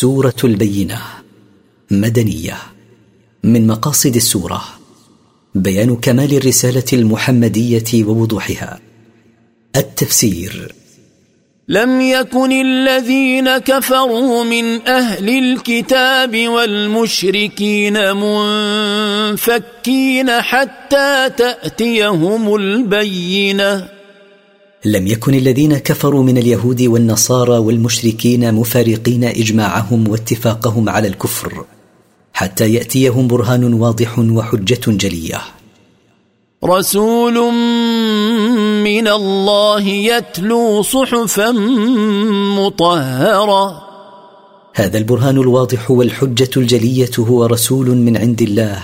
سورة البينة مدنية. من مقاصد السورة بيان كمال الرسالة المحمدية ووضوحها. التفسير لم يكن الذين كفروا من أهل الكتاب والمشركين منفكين حتى تأتيهم البينة. لم يكن الذين كفروا من اليهود والنصارى والمشركين مفارقين إجماعهم واتفاقهم على الكفر حتى يأتيهم برهان واضح وحجة جلية. رسول من الله يتلو صحفا مطهرة. هذا البرهان الواضح والحجة الجلية هو رسول من عند الله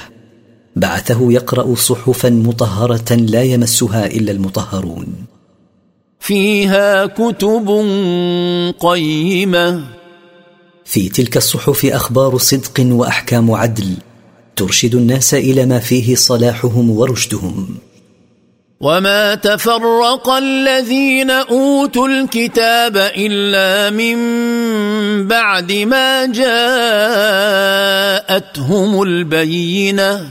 بعثه يقرأ صحفا مطهرة لا يمسها إلا المطهرون. فيها كتب قيمة. في تلك الصحف أخبار صدق وأحكام عدل ترشد الناس إلى ما فيه صلاحهم ورشدهم. وما تفرق الذين أوتوا الكتاب إلا من بعد ما جاءتهم البينة.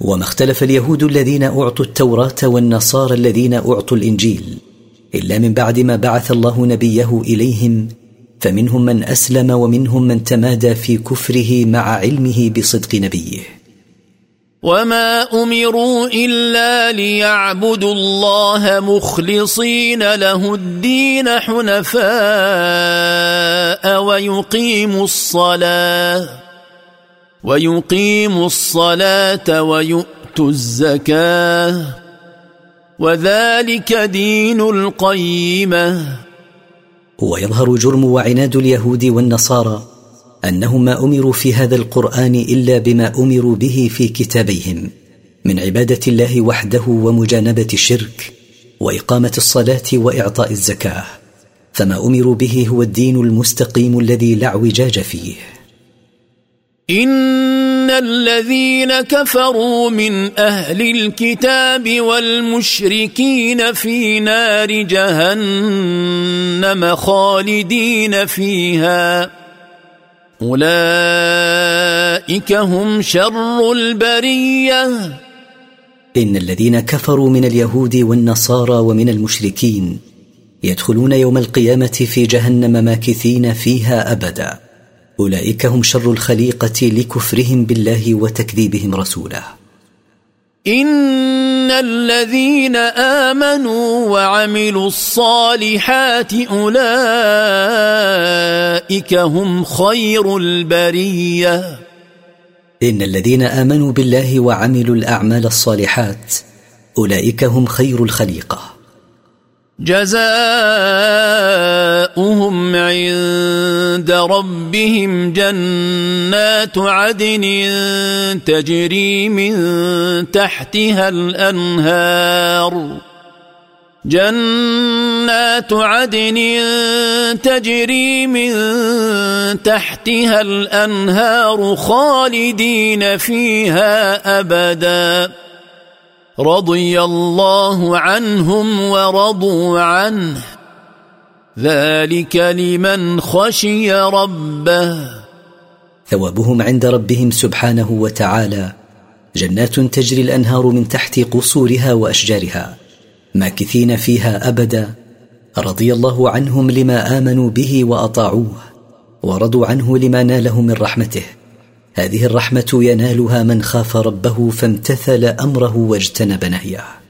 وما اختلف اليهود الذين أعطوا التوراة والنصارى الذين أعطوا الإنجيل. إلا من بعد ما بعث الله نبيه إليهم فمنهم من أسلم ومنهم من تمادى في كفره مع علمه بصدق نبيه. وما امروا الا ليعبدوا الله مخلصين له الدين حنفاء ويقيموا الصلاه ويقيموا الصلاه ويؤتوا الزكاه. وذلك دين القيمة. ويظهر جرم وعناد اليهود والنصارى أنهم ما أمروا في هذا القرآن إلا بما أمروا به في كتابيهم من عبادة الله وحده ومجانبة الشرك وإقامة الصلاة وإعطاء الزكاة فما أمروا به هو الدين المستقيم الذي لا اعوجاج فيه. ان الذين كفروا من أهل الكتاب والمشركين في نار جهنم خالدين فيها اولئك هم شر البريه ان الذين كفروا من اليهود والنصارى ومن المشركين يدخلون يوم القيامه في جهنم ماكثين فيها ابدا أولئك هم شر الخليقة لكفرهم بالله وتكذيبهم رسوله إن الذين آمنوا وعملوا الصالحات أولئك هم خير البرية. إن الذين آمنوا بالله وعملوا الأعمال الصالحات أولئك هم خير الخليقة. جزاؤهم عند ربهم جنات عدن تجري من تحتها الأنهار. جنات عدن تجري من تحتها الأنهار خالدين فيها أبدا. رضي الله عنهم ورضوا عنه. ذلك لمن خشي ربه. ثوابهم عند ربهم سبحانه وتعالى جنات تجري الأنهار من تحت قصورها وأشجارها ماكثين فيها أبدا. رضي الله عنهم لما آمنوا به وأطاعوه ورضوا عنه لما ناله من رحمته. هذه الرحمة ينالها من خاف ربه فامتثل أمره واجتنب نهيه.